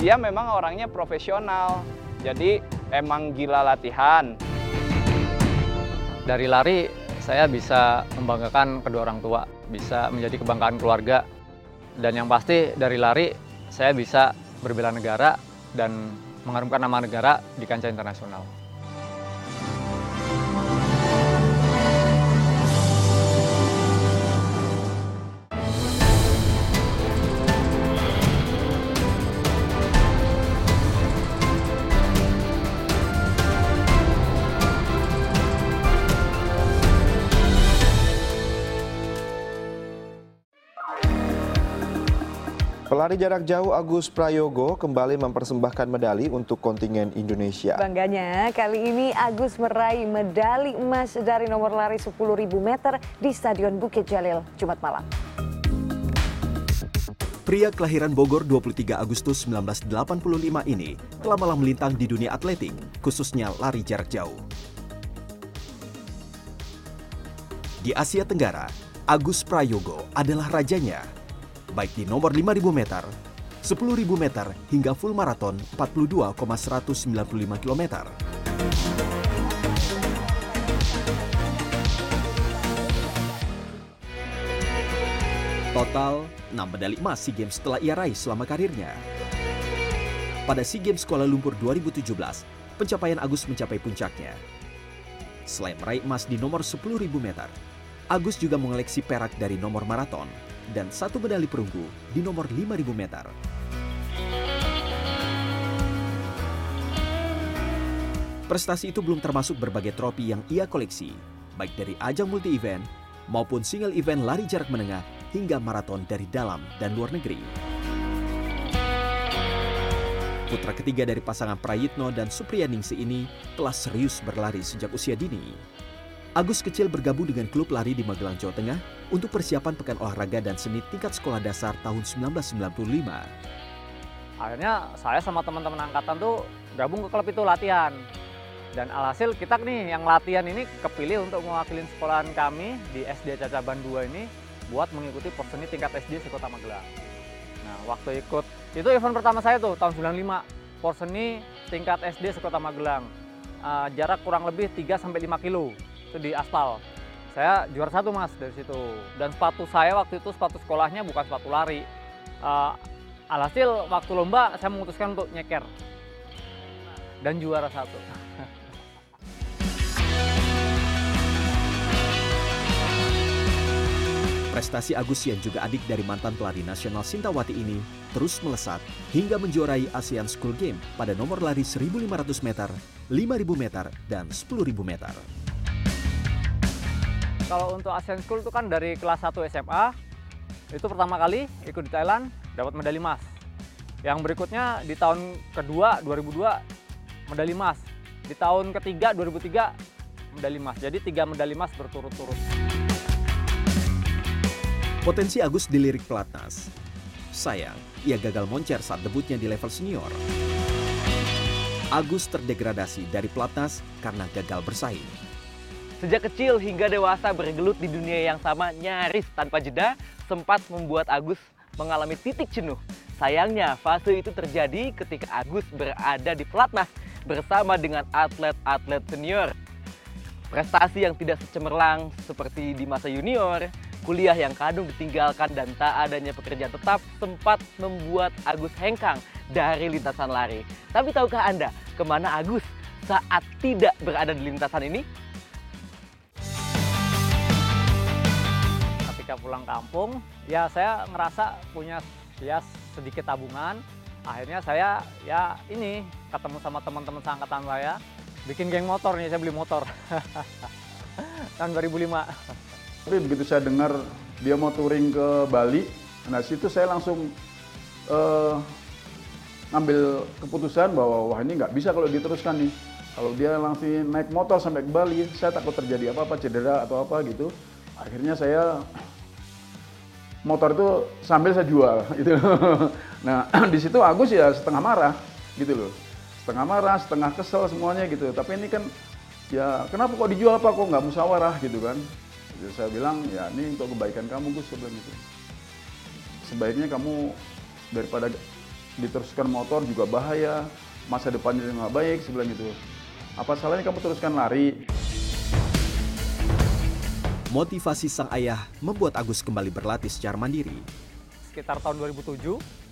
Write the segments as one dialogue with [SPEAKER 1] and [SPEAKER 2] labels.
[SPEAKER 1] dia memang orangnya profesional. Jadi emang gila latihan.
[SPEAKER 2] Dari lari saya bisa membanggakan kedua orang tua, bisa menjadi kebanggaan keluarga. Dan yang pasti dari lari saya bisa berbela negara dan mengharumkan nama negara di kancah internasional.
[SPEAKER 3] Pelari jarak jauh Agus Prayogo kembali mempersembahkan medali untuk kontingen Indonesia.
[SPEAKER 4] Bangganya, kali ini Agus meraih medali emas dari nomor lari 10.000 meter di Stadion Bukit Jalil, Jumat malam.
[SPEAKER 5] Pria kelahiran Bogor 23 Agustus 1985 ini telah malam melintang di dunia atletik, khususnya lari jarak jauh. Di Asia Tenggara, Agus Prayogo adalah rajanya baik di nomor 5.000 meter, 10.000 meter hingga full maraton 42,195 km. Total 6 medali emas SEA Games telah ia raih selama karirnya. Pada SEA Games Kuala Lumpur 2017, pencapaian Agus mencapai puncaknya. Selain meraih emas di nomor 10.000 meter, Agus juga mengoleksi perak dari nomor maraton dan satu medali perunggu di nomor 5000 meter. Prestasi itu belum termasuk berbagai trofi yang ia koleksi, baik dari ajang multi-event maupun single event lari jarak menengah hingga maraton dari dalam dan luar negeri. Putra ketiga dari pasangan Prayitno dan Supriyaningsi ini telah serius berlari sejak usia dini. Agus kecil bergabung dengan klub lari di Magelang, Jawa Tengah untuk persiapan Pekan Olahraga dan Seni tingkat sekolah dasar tahun 1995.
[SPEAKER 2] Akhirnya saya sama teman-teman angkatan tuh gabung ke klub itu latihan. Dan alhasil kita nih yang latihan ini kepilih untuk mewakili sekolahan kami di SD Cacaban 2 ini buat mengikuti porseni tingkat SD Sekota Magelang. Nah, waktu ikut itu event pertama saya tuh tahun 95 porseni tingkat SD Sekota Magelang. Uh, jarak kurang lebih 3 sampai 5 kilo itu di aspal. Saya juara satu mas dari situ. Dan sepatu saya waktu itu sepatu sekolahnya bukan sepatu lari. Uh, alhasil waktu lomba saya memutuskan untuk nyeker. Dan juara satu.
[SPEAKER 5] Prestasi Agus yang juga adik dari mantan pelari nasional Sintawati ini terus melesat hingga menjuarai ASEAN School Game pada nomor lari 1500 meter, 5000 meter, dan 10.000 meter.
[SPEAKER 2] Kalau untuk Asian School itu kan dari kelas 1 SMA, itu pertama kali ikut di Thailand, dapat medali emas. Yang berikutnya di tahun kedua 2002 medali emas. Di tahun ketiga 2003 medali emas. Jadi tiga medali emas berturut-turut.
[SPEAKER 5] Potensi Agus dilirik pelatnas. Sayang, ia gagal moncer saat debutnya di level senior. Agus terdegradasi dari pelatnas karena gagal bersaing.
[SPEAKER 6] Sejak kecil hingga dewasa bergelut di dunia yang sama nyaris tanpa jeda, sempat membuat Agus mengalami titik jenuh. Sayangnya, fase itu terjadi ketika Agus berada di pelatnas bersama dengan atlet-atlet senior. Prestasi yang tidak secemerlang seperti di masa junior, kuliah yang kadung ditinggalkan dan tak adanya pekerjaan tetap sempat membuat Agus hengkang dari lintasan lari. Tapi tahukah Anda ke mana Agus saat tidak berada di lintasan ini?
[SPEAKER 2] Ketika pulang kampung ya saya ngerasa punya ya sedikit tabungan. Akhirnya saya ya ini ketemu sama teman-teman seangkatan saya bikin geng motor nih saya beli motor. Tahun 2005
[SPEAKER 7] tapi begitu saya dengar dia mau touring ke Bali nah situ saya langsung uh, ngambil keputusan bahwa wah ini nggak bisa kalau diteruskan nih. Kalau dia langsung naik motor sampai ke Bali saya takut terjadi apa-apa cedera atau apa gitu. Akhirnya saya motor itu sambil saya jual gitu. Nah, di situ Agus ya setengah marah gitu loh. Setengah marah, setengah kesel semuanya gitu. Tapi ini kan ya kenapa kok dijual apa kok nggak musyawarah gitu kan. Jadi saya bilang ya ini untuk kebaikan kamu Gus sebelum itu. Sebaiknya kamu daripada diteruskan motor juga bahaya, masa depannya juga nggak baik, bilang gitu. Apa salahnya kamu teruskan lari?
[SPEAKER 5] Motivasi sang ayah membuat Agus kembali berlatih secara mandiri.
[SPEAKER 2] Sekitar tahun 2007,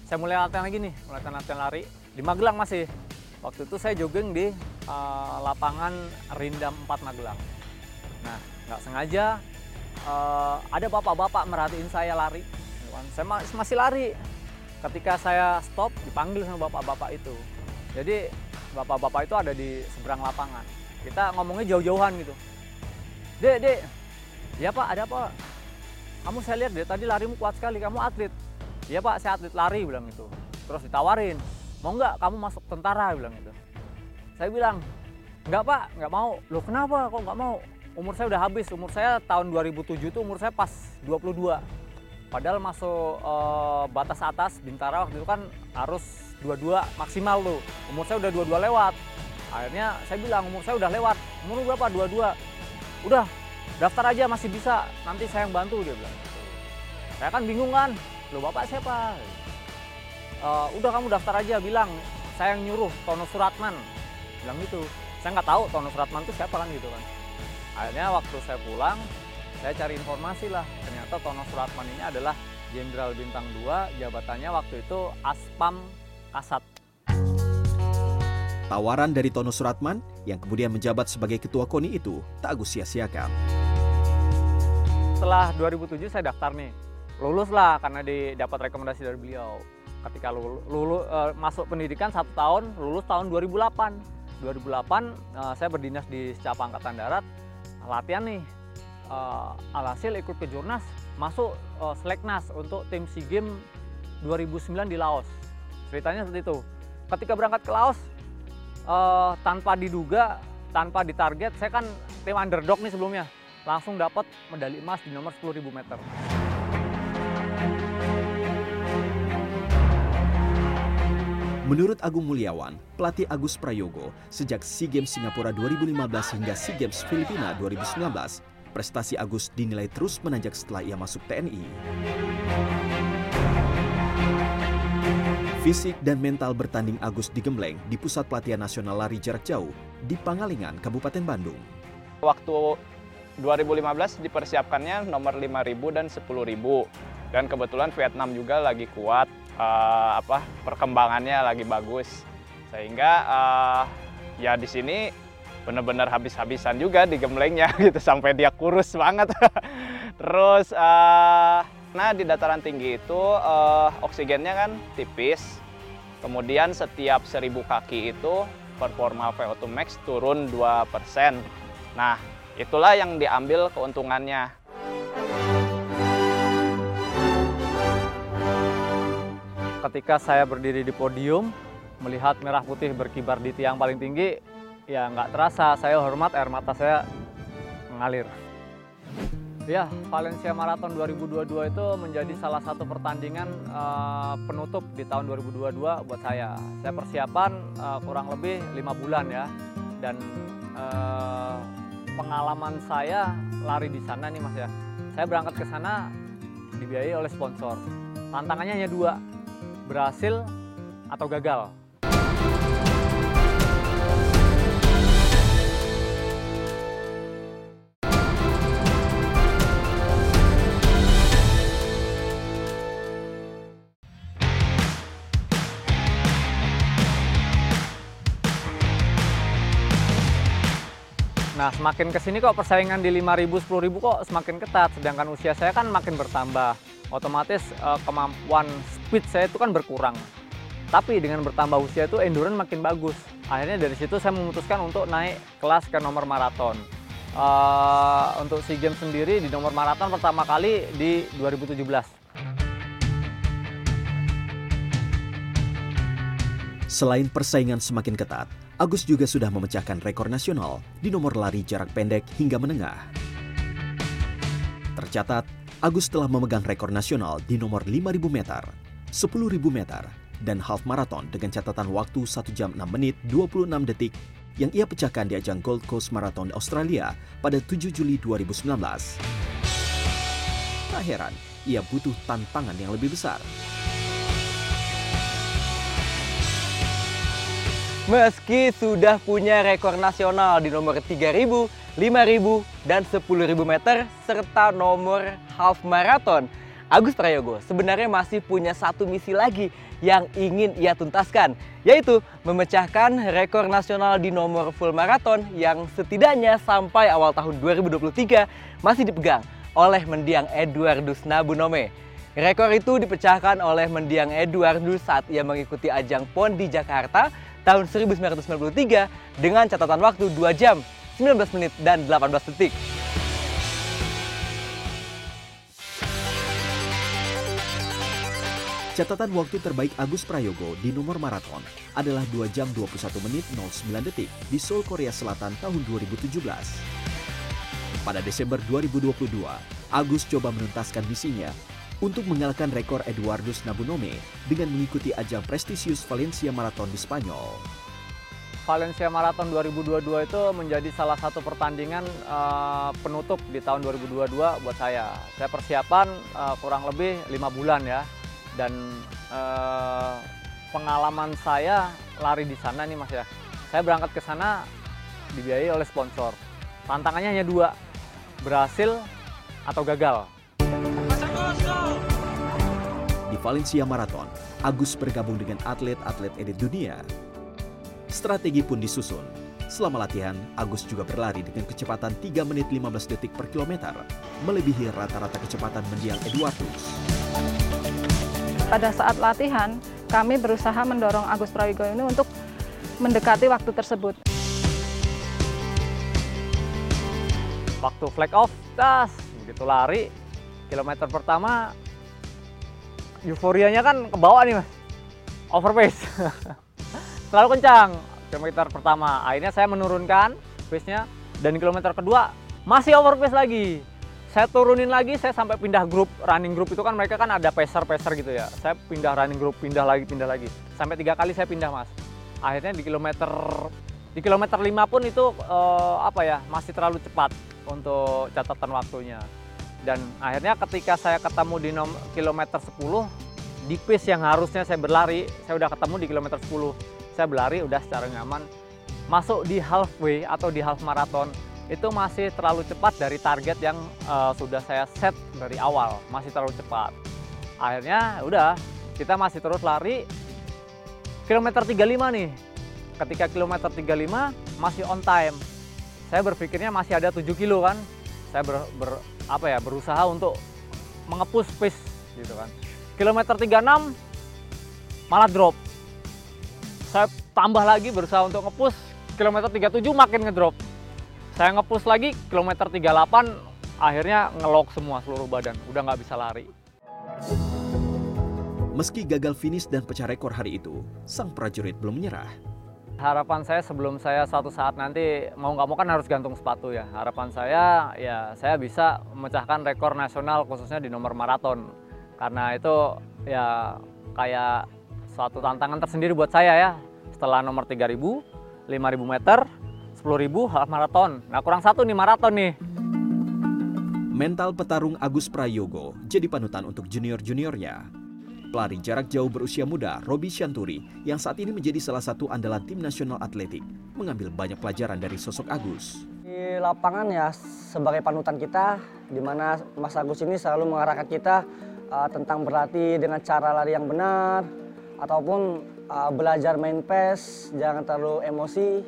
[SPEAKER 2] saya mulai latihan lagi nih, mulai latihan lari di Magelang masih. Waktu itu saya jogging di uh, lapangan Rindam 4 Magelang. Nah, nggak sengaja uh, ada bapak-bapak merhatiin saya lari. Saya masih lari. Ketika saya stop, dipanggil sama bapak-bapak itu. Jadi bapak-bapak itu ada di seberang lapangan. Kita ngomongnya jauh-jauhan gitu. Dek, dek, Ya pak, ada apa? Kamu saya lihat deh tadi larimu kuat sekali, kamu atlet. Iya pak, saya atlet lari bilang itu. Terus ditawarin, mau nggak kamu masuk tentara bilang itu. Saya bilang, nggak pak, nggak mau. Loh kenapa kok nggak mau? Umur saya udah habis, umur saya tahun 2007 itu umur saya pas 22. Padahal masuk uh, batas atas Bintara waktu itu kan harus 22 maksimal tuh. Umur saya udah 22 lewat. Akhirnya saya bilang umur saya udah lewat. Umur berapa? 22. Udah, daftar aja masih bisa. Nanti saya yang bantu dia bilang. Saya kan bingung kan. Lo bapak siapa? Uh, udah kamu daftar aja bilang. Saya yang nyuruh Tono Suratman. Bilang gitu. Saya nggak tahu Tono Suratman itu siapa kan gitu kan. Akhirnya waktu saya pulang saya cari informasi lah. Ternyata Tono Suratman ini adalah Jenderal Bintang 2 jabatannya waktu itu Aspam Kasat.
[SPEAKER 5] Tawaran dari Tono Suratman yang kemudian menjabat sebagai ketua KONI itu tak Agus sia-siakan.
[SPEAKER 2] Setelah 2007 saya daftar nih, lulus lah karena didapat rekomendasi dari beliau. Ketika lulus, lulus uh, masuk pendidikan satu tahun, lulus tahun 2008. 2008 uh, saya berdinas di Secapa Angkatan Darat, latihan nih. Uh, alhasil ikut ke Jurnas, masuk uh, Seleknas untuk tim SEA Games 2009 di Laos. Ceritanya seperti itu. Ketika berangkat ke Laos, uh, tanpa diduga, tanpa ditarget, saya kan tim underdog nih sebelumnya, langsung dapat medali emas di nomor 10.000 meter.
[SPEAKER 5] Menurut Agung Mulyawan, pelatih Agus Prayogo, sejak SEA Games Singapura 2015 hingga SEA Games Filipina 2019, prestasi Agus dinilai terus menanjak setelah ia masuk TNI. Fisik dan mental bertanding Agus digembleng di Pusat Pelatihan Nasional Lari Jarak Jauh di Pangalengan, Kabupaten Bandung.
[SPEAKER 1] Waktu 2015 dipersiapkannya nomor 5000 dan 10000 dan kebetulan Vietnam juga lagi kuat uh, apa perkembangannya lagi bagus. Sehingga uh, ya di sini benar-benar habis-habisan juga digemblengnya gitu sampai dia kurus banget. Terus uh, Nah di dataran tinggi itu uh, oksigennya kan tipis, kemudian setiap 1000 kaki itu performa VO2 max turun 2%. Nah itulah yang diambil keuntungannya.
[SPEAKER 2] Ketika saya berdiri di podium, melihat merah putih berkibar di tiang paling tinggi, ya nggak terasa saya hormat air mata saya mengalir. Ya, Valencia Marathon 2022 itu menjadi salah satu pertandingan uh, penutup di tahun 2022 buat saya. Saya persiapan uh, kurang lebih lima bulan ya, dan uh, pengalaman saya lari di sana nih mas ya. Saya berangkat ke sana dibiayai oleh sponsor. Tantangannya hanya dua, berhasil atau gagal. Nah, semakin ke sini kok persaingan di 5.000, 10.000 kok semakin ketat. Sedangkan usia saya kan makin bertambah. Otomatis uh, kemampuan speed saya itu kan berkurang. Tapi dengan bertambah usia itu endurance makin bagus. Akhirnya dari situ saya memutuskan untuk naik kelas ke nomor maraton. Uh, untuk SEA Games sendiri di nomor maraton pertama kali di 2017.
[SPEAKER 5] Selain persaingan semakin ketat, Agus juga sudah memecahkan rekor nasional di nomor lari jarak pendek hingga menengah. Tercatat, Agus telah memegang rekor nasional di nomor 5.000 meter, 10.000 meter, dan half marathon dengan catatan waktu 1 jam 6 menit 26 detik yang ia pecahkan di ajang Gold Coast Marathon Australia pada 7 Juli 2019. Tak heran, ia butuh tantangan yang lebih besar.
[SPEAKER 6] Meski sudah punya rekor nasional di nomor 3000, 5000, dan 10.000 meter, serta nomor half marathon, Agus Prayogo sebenarnya masih punya satu misi lagi yang ingin ia tuntaskan, yaitu memecahkan rekor nasional di nomor full marathon yang setidaknya sampai awal tahun 2023 masih dipegang oleh mendiang Eduardus Nabunome. Rekor itu dipecahkan oleh mendiang Eduardus saat ia mengikuti ajang PON di Jakarta tahun 1993 dengan catatan waktu 2 jam, 19 menit, dan 18 detik.
[SPEAKER 5] Catatan waktu terbaik Agus Prayogo di nomor maraton adalah 2 jam 21 menit 09 detik di Seoul, Korea Selatan tahun 2017. Pada Desember 2022, Agus coba menuntaskan misinya untuk mengalahkan rekor Eduardus Nabunome dengan mengikuti ajang prestisius Valencia Marathon di Spanyol.
[SPEAKER 2] Valencia Marathon 2022 itu menjadi salah satu pertandingan uh, penutup di tahun 2022 buat saya. Saya persiapan uh, kurang lebih lima bulan ya dan uh, pengalaman saya lari di sana nih mas ya saya berangkat ke sana dibiayai oleh sponsor tantangannya hanya dua berhasil atau gagal
[SPEAKER 5] Valencia Marathon Agus bergabung dengan atlet-atlet elit dunia strategi pun disusun Selama latihan, Agus juga berlari dengan kecepatan 3 menit 15 detik per kilometer, melebihi rata-rata kecepatan mendiang Eduardus.
[SPEAKER 8] Pada saat latihan, kami berusaha mendorong Agus Prawigo ini untuk mendekati waktu tersebut.
[SPEAKER 2] Waktu flag off, tas, begitu lari, kilometer pertama, euforianya kan ke bawah nih mas, overpace. Terlalu kencang, kilometer pertama. Akhirnya saya menurunkan pace-nya, dan kilometer kedua masih overpace lagi. Saya turunin lagi saya sampai pindah grup running group itu kan mereka kan ada peser peser gitu ya. Saya pindah running group pindah lagi pindah lagi. Sampai tiga kali saya pindah mas. Akhirnya di kilometer di kilometer 5 pun itu uh, apa ya masih terlalu cepat untuk catatan waktunya dan akhirnya ketika saya ketemu di kilometer 10 di pace yang harusnya saya berlari saya udah ketemu di kilometer 10 saya berlari udah secara nyaman masuk di halfway atau di half marathon itu masih terlalu cepat dari target yang uh, sudah saya set dari awal, masih terlalu cepat. Akhirnya udah, kita masih terus lari kilometer 35 nih. Ketika kilometer 35 masih on time. Saya berpikirnya masih ada 7 kilo kan. Saya ber, ber apa ya, berusaha untuk mengepus pace gitu kan. Kilometer 36 malah drop. Saya tambah lagi berusaha untuk ngepus kilometer 37 makin ngedrop saya ngepush lagi kilometer 38 akhirnya ngelok semua seluruh badan, udah nggak bisa lari.
[SPEAKER 5] Meski gagal finish dan pecah rekor hari itu, sang prajurit belum menyerah.
[SPEAKER 2] Harapan saya sebelum saya suatu saat nanti mau nggak mau kan harus gantung sepatu ya. Harapan saya ya saya bisa memecahkan rekor nasional khususnya di nomor maraton. Karena itu ya kayak suatu tantangan tersendiri buat saya ya. Setelah nomor 3000, 5000 meter, 10.000 half maraton. Nah kurang satu nih maraton nih.
[SPEAKER 5] Mental petarung Agus Prayogo jadi panutan untuk junior-juniornya. Pelari jarak jauh berusia muda, Robi Shanturi, yang saat ini menjadi salah satu andalan tim nasional atletik, mengambil banyak pelajaran dari sosok Agus.
[SPEAKER 9] Di lapangan ya sebagai panutan kita, di mana Mas Agus ini selalu mengarahkan kita uh, tentang berlatih dengan cara lari yang benar, ataupun uh, belajar main pace, jangan terlalu emosi,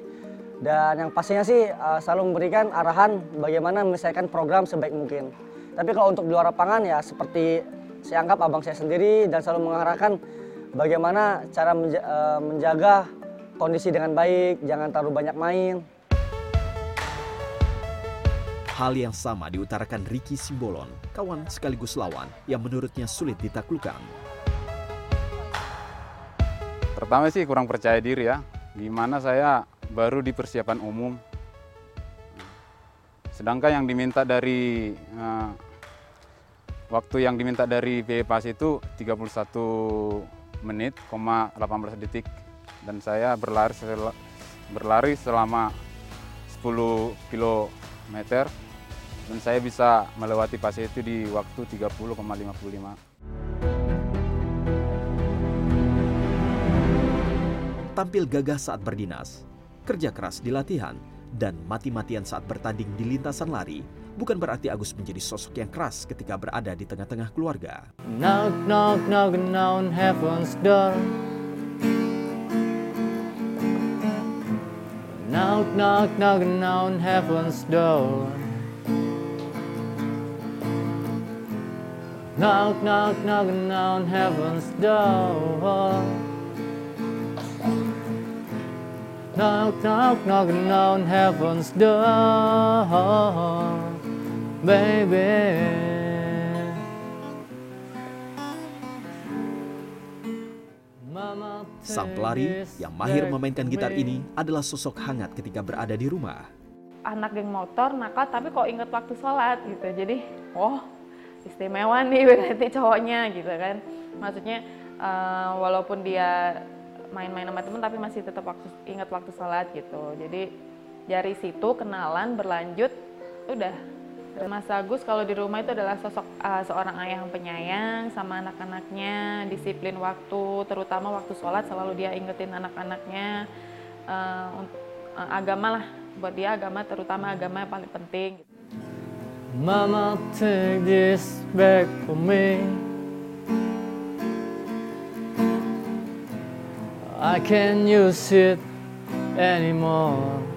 [SPEAKER 9] dan yang pastinya sih uh, selalu memberikan arahan bagaimana menyelesaikan program sebaik mungkin. Tapi kalau untuk di luar lapangan ya seperti saya anggap abang saya sendiri dan selalu mengarahkan bagaimana cara menja uh, menjaga kondisi dengan baik, jangan terlalu banyak main.
[SPEAKER 5] Hal yang sama diutarakan Ricky Simbolon, kawan sekaligus lawan yang menurutnya sulit ditaklukkan.
[SPEAKER 10] Pertama sih kurang percaya diri ya, gimana saya baru di persiapan umum. Sedangkan yang diminta dari uh, waktu yang diminta dari VPAS itu 31 menit, 18 detik dan saya berlari berlari selama 10 km dan saya bisa melewati pas itu di waktu 30,55.
[SPEAKER 5] tampil gagah saat berdinas, kerja keras di latihan, dan mati-matian saat bertanding di lintasan lari bukan berarti Agus menjadi sosok yang keras ketika berada di tengah-tengah keluarga.
[SPEAKER 2] Knock, knock, knock on heaven's door. Knock, knock, knock on heaven's door. Knock, knock, knock on heaven's door. Knock, knock, knock on heaven's door, baby.
[SPEAKER 5] Sang pelari yang mahir memainkan gitar ini adalah sosok hangat ketika berada di rumah.
[SPEAKER 8] anak geng motor nakal tapi kok inget waktu sholat gitu. Jadi oh istimewa nih berarti cowoknya gitu kan. Maksudnya eh, walaupun dia main-main sama temen tapi masih tetap waktu ingat waktu sholat gitu. Jadi dari situ kenalan berlanjut udah Mas Agus kalau di rumah itu adalah sosok eh, seorang ayah yang penyayang sama anak-anaknya disiplin waktu terutama waktu sholat selalu dia ingetin anak-anaknya eh, agama lah buat dia agama terutama agama yang paling penting
[SPEAKER 2] Mama, take this back for me. I can't use it anymore.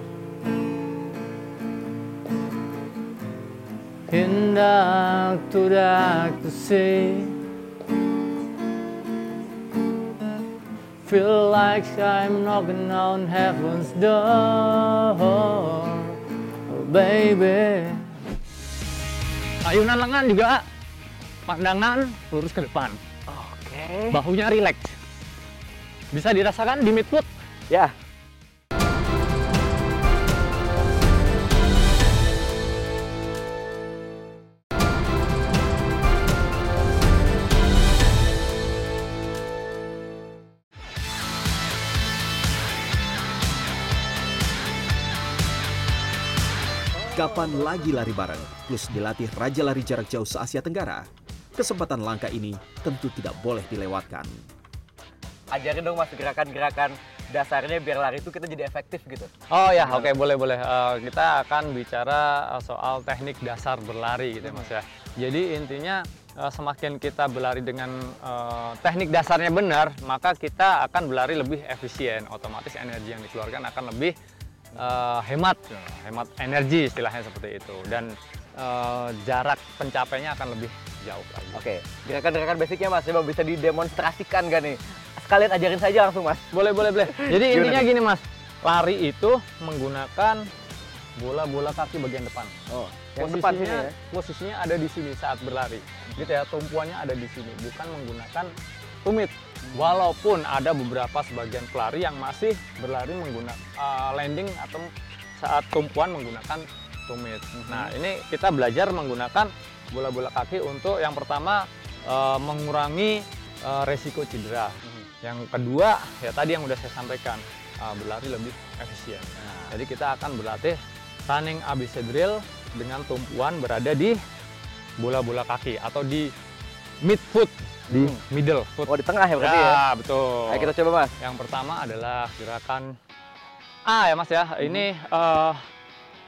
[SPEAKER 2] In dark to dark to see. Feel like I'm knocking on heaven's door, oh, baby. Ayunan lengan juga pandangan lurus ke depan.
[SPEAKER 6] Oke.
[SPEAKER 2] Bahunya rileks. Bisa dirasakan di midfoot.
[SPEAKER 6] Ya.
[SPEAKER 5] Kapan lagi lari bareng, plus dilatih Raja Lari Jarak Jauh se-Asia Tenggara? Kesempatan langka ini tentu tidak boleh dilewatkan.
[SPEAKER 6] Ajarin dong mas gerakan-gerakan dasarnya biar lari itu kita jadi efektif gitu.
[SPEAKER 2] Oh ya, oke boleh boleh. Eh, kita akan bicara eh, soal teknik dasar berlari gitu ya mas ya. Jadi intinya eh, semakin kita berlari dengan eh, teknik dasarnya benar, maka kita akan berlari lebih efisien. Otomatis energi yang dikeluarkan akan lebih eh, hemat, hemat energi istilahnya seperti itu. Dan eh, jarak pencapaiannya akan lebih jauh lagi.
[SPEAKER 6] Oke, gerakan-gerakan basicnya mas, coba bisa didemonstrasikan gak nih? Sekalian ajarin saja langsung mas.
[SPEAKER 2] Boleh, boleh, boleh. Jadi
[SPEAKER 6] Gimana
[SPEAKER 2] intinya
[SPEAKER 6] nih?
[SPEAKER 2] gini mas, lari itu menggunakan bola-bola kaki bagian depan.
[SPEAKER 6] Oh, yang
[SPEAKER 2] posisinya,
[SPEAKER 6] ya?
[SPEAKER 2] posisinya ada di sini saat berlari. Gitu ya, tumpuannya ada di sini, bukan menggunakan tumit. Walaupun ada beberapa sebagian pelari yang masih berlari menggunakan landing atau saat tumpuan menggunakan tumit. Nah, ini kita belajar menggunakan bola-bola kaki untuk yang pertama eh, mengurangi eh, resiko cedera. Yang kedua, ya tadi yang udah saya sampaikan, eh, berlari lebih efisien. Jadi kita akan berlatih running ABC drill dengan tumpuan berada di bola-bola kaki atau di mid foot, di middle foot.
[SPEAKER 6] Oh di tengah ya berarti ya?
[SPEAKER 2] betul.
[SPEAKER 6] Ayo kita coba mas.
[SPEAKER 2] Yang pertama adalah gerakan A ya mas ya. Ini eh,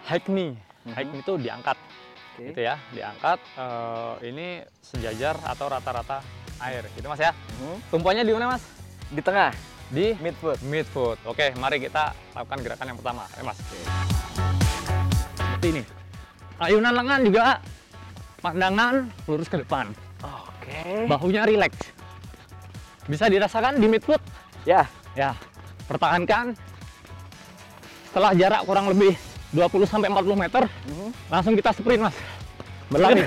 [SPEAKER 2] high knee. High knee itu diangkat,
[SPEAKER 6] Oke.
[SPEAKER 2] gitu ya, diangkat. eh, ini sejajar atau rata-rata air, gitu mas ya.
[SPEAKER 6] Mhm.
[SPEAKER 2] Tumpuannya di mana mas?
[SPEAKER 6] Di tengah,
[SPEAKER 2] Di
[SPEAKER 6] mid foot.
[SPEAKER 2] mid foot. Oke, mari kita lakukan gerakan yang pertama, ya mas. Seperti ini. Ayunan lengan juga pandangan lurus ke depan.
[SPEAKER 6] Oke.
[SPEAKER 2] Bahunya rileks. Bisa dirasakan di mid foot.
[SPEAKER 6] Ya.
[SPEAKER 2] Ya, pertahankan. Setelah jarak kurang lebih 20 sampai 40 meter, langsung kita sprint, Mas. Berlari.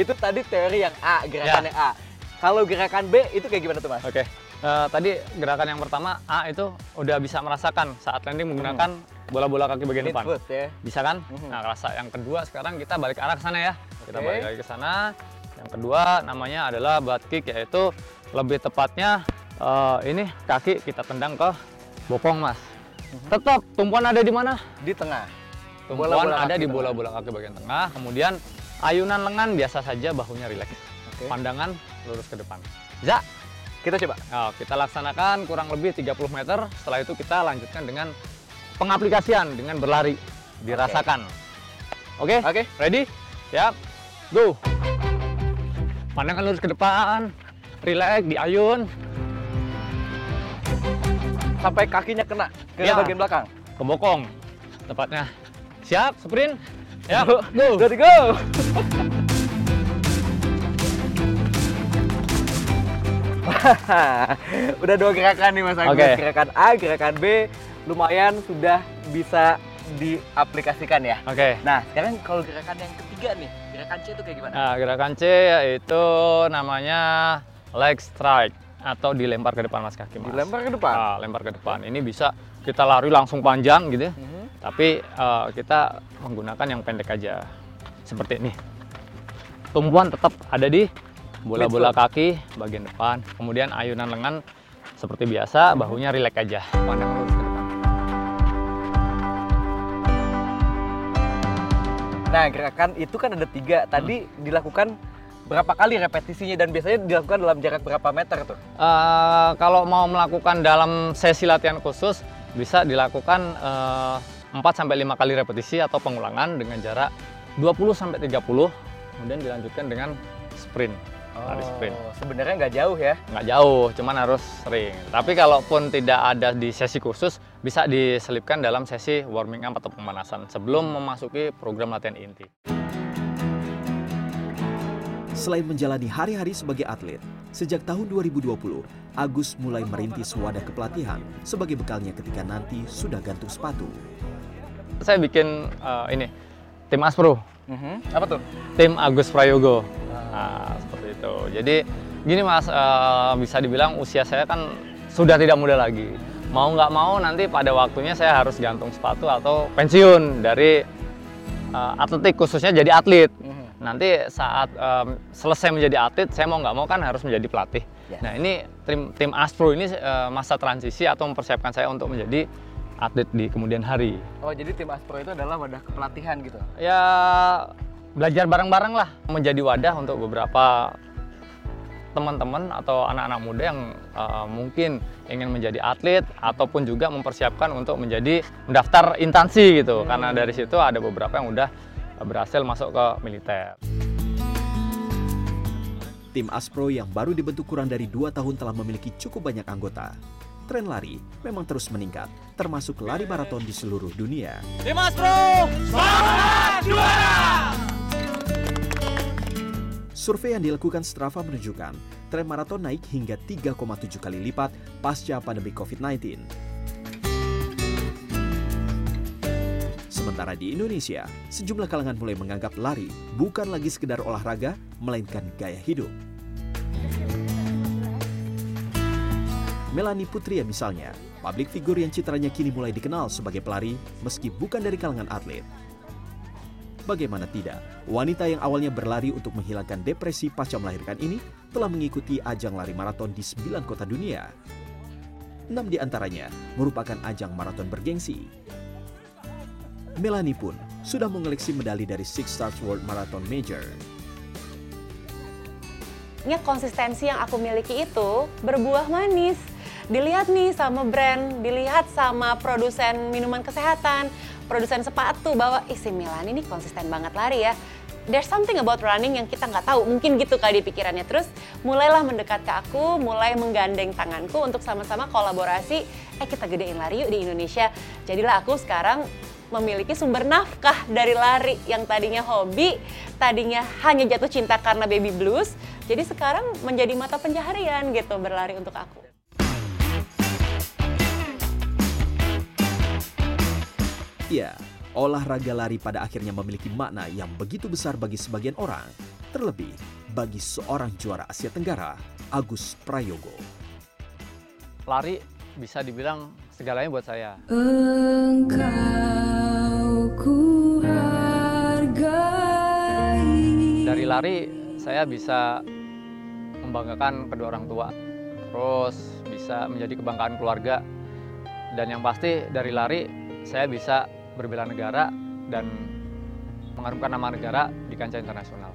[SPEAKER 6] itu tadi teori yang A, gerakannya A. Kalau gerakan B itu kayak gimana tuh mas?
[SPEAKER 2] Oke. Eh, tadi gerakan yang pertama A itu udah bisa merasakan saat landing menggunakan bola-bola kaki bagian depan.
[SPEAKER 6] foot ya.
[SPEAKER 2] Bisa kan?
[SPEAKER 6] Mhm.
[SPEAKER 2] Nah, rasa yang kedua sekarang kita balik arah ke sana ya. Kita
[SPEAKER 6] Oke.
[SPEAKER 2] balik lagi ke sana. Yang kedua namanya adalah butt kick yaitu lebih tepatnya eh, ini kaki kita tendang ke bopong, Mas.
[SPEAKER 6] Mhm.
[SPEAKER 2] Tetap tumpuan ada di mana?
[SPEAKER 6] Di tengah.
[SPEAKER 2] Tumpuan
[SPEAKER 6] Bola-bola
[SPEAKER 2] ada
[SPEAKER 6] kaki
[SPEAKER 2] di bola-bola kaki bagian tengah. Kemudian ayunan lengan biasa saja, bahunya rileks. pandangan lurus ke depan. Bisa?
[SPEAKER 6] Kita coba.
[SPEAKER 2] Oh, kita laksanakan kurang lebih 30 meter. Setelah itu kita lanjutkan dengan pengaplikasian dengan berlari. Dirasakan. Oke?
[SPEAKER 6] Oke.
[SPEAKER 2] Ready? Siap. Go. Pandangan lurus ke depan. Relax, diayun.
[SPEAKER 6] Sampai kakinya kena ke
[SPEAKER 2] Ya.
[SPEAKER 6] bagian belakang.
[SPEAKER 2] Ke bokong. Tepatnya. Siap, sprint. Ya,
[SPEAKER 6] Go.
[SPEAKER 2] go.
[SPEAKER 6] Ready go. Udah dua gerakan nih Mas Agus.
[SPEAKER 2] Oke.
[SPEAKER 6] Gerakan A, gerakan B lumayan sudah bisa diaplikasikan ya.
[SPEAKER 2] Oke.
[SPEAKER 6] Nah, sekarang kalau gerakan yang ketiga nih, gerakan C itu kayak gimana?
[SPEAKER 2] Nah, gerakan C yaitu namanya leg strike atau dilempar ke depan mas kaki mas.
[SPEAKER 6] Dilempar ke depan.
[SPEAKER 2] Ah, lempar ke depan. Ini bisa kita lari langsung panjang gitu, ya.
[SPEAKER 6] Mhm.
[SPEAKER 2] tapi eh, kita menggunakan yang pendek aja. Seperti ini. Tumpuan tetap ada di bola-bola kaki bagian depan. Kemudian ayunan lengan seperti biasa, bahunya rileks aja. Pandang lurus ke depan.
[SPEAKER 6] Nah, gerakan itu kan ada tiga. Tadi dilakukan berapa kali repetisinya dan biasanya dilakukan dalam jarak berapa meter tuh?
[SPEAKER 2] Eh, kalau mau melakukan dalam sesi latihan khusus bisa dilakukan eh, 4 sampai 5 kali repetisi atau pengulangan dengan jarak 20 sampai 30 kemudian dilanjutkan dengan sprint. Lari sprint.
[SPEAKER 6] Oh, sebenarnya nggak jauh ya.
[SPEAKER 2] Nggak jauh, cuman harus sering. Tapi kalaupun tidak ada di sesi khusus bisa diselipkan dalam sesi warming up atau pemanasan sebelum memasuki program latihan inti.
[SPEAKER 5] Selain menjalani hari-hari sebagai atlet, sejak tahun 2020, Agus mulai merintis wadah kepelatihan sebagai bekalnya ketika nanti sudah gantung sepatu.
[SPEAKER 2] Saya bikin eh, ini tim Aspro.
[SPEAKER 6] Mhm. Apa tuh?
[SPEAKER 2] tim Agus Prayogo. Nah, seperti itu. Jadi gini Mas, eh, bisa dibilang usia saya kan sudah tidak muda lagi. Mau nggak mau nanti pada waktunya saya harus gantung sepatu atau pensiun dari eh, atletik khususnya jadi atlet.
[SPEAKER 6] Mhm.
[SPEAKER 2] Nanti saat em, selesai menjadi atlet, saya mau nggak mau kan harus menjadi pelatih. Nah ini tim tim Aspro ini eh, masa transisi atau mempersiapkan saya untuk menjadi atlet di kemudian hari.
[SPEAKER 6] Oh, jadi tim Aspro itu adalah wadah kepelatihan gitu.
[SPEAKER 2] ya belajar bareng-bareng lah menjadi wadah untuk beberapa teman-teman atau anak-anak muda yang uh, mungkin ingin menjadi atlet ataupun juga mempersiapkan untuk menjadi mendaftar instansi gitu karena dari situ ada beberapa yang udah berhasil masuk ke militer.
[SPEAKER 5] Tim Aspro yang baru dibentuk kurang dari dua tahun telah memiliki cukup banyak anggota. Tren lari memang terus meningkat, termasuk lari maraton di seluruh dunia.
[SPEAKER 2] Tim Aspro, semangat juara!
[SPEAKER 5] Survei yang dilakukan Strava menunjukkan tren maraton naik hingga 3,7 kali lipat pasca pandemi COVID-19. Sementara di Indonesia, sejumlah kalangan mulai menganggap lari bukan lagi sekedar olahraga, melainkan gaya hidup. Melanie Putria misalnya, publik figur yang citranya kini mulai dikenal sebagai pelari meski bukan dari kalangan atlet. Bagaimana tidak, wanita yang awalnya berlari untuk menghilangkan depresi pasca melahirkan ini telah mengikuti ajang lari maraton di sembilan kota dunia. Enam di antaranya merupakan ajang maraton bergengsi. Melanie pun sudah mengoleksi medali dari Six Stars World Marathon Major.
[SPEAKER 11] Konsistensi yang aku miliki itu berbuah manis. Dilihat nih sama brand, dilihat sama produsen minuman kesehatan, produsen sepatu bahwa ih si Milan ini konsisten banget lari ya. There's something about running yang kita nggak tahu, mungkin gitu kali di pikirannya. Terus mulailah mendekat ke aku, mulai menggandeng tanganku untuk sama-sama kolaborasi, eh kita gedein lari yuk di Indonesia. Jadilah aku sekarang memiliki sumber nafkah dari lari yang tadinya hobi, tadinya hanya jatuh cinta karena baby blues, jadi sekarang menjadi mata pencaharian gitu berlari untuk aku.
[SPEAKER 5] Ya, olahraga lari pada akhirnya memiliki makna yang begitu besar bagi sebagian orang, terlebih bagi seorang juara Asia Tenggara, Agus Prayogo.
[SPEAKER 2] Lari bisa dibilang segalanya buat saya. Dari lari saya bisa membanggakan kedua orang tua, terus bisa menjadi kebanggaan keluarga, dan yang pasti dari lari saya bisa berbela negara dan mengharumkan nama negara di kancah internasional.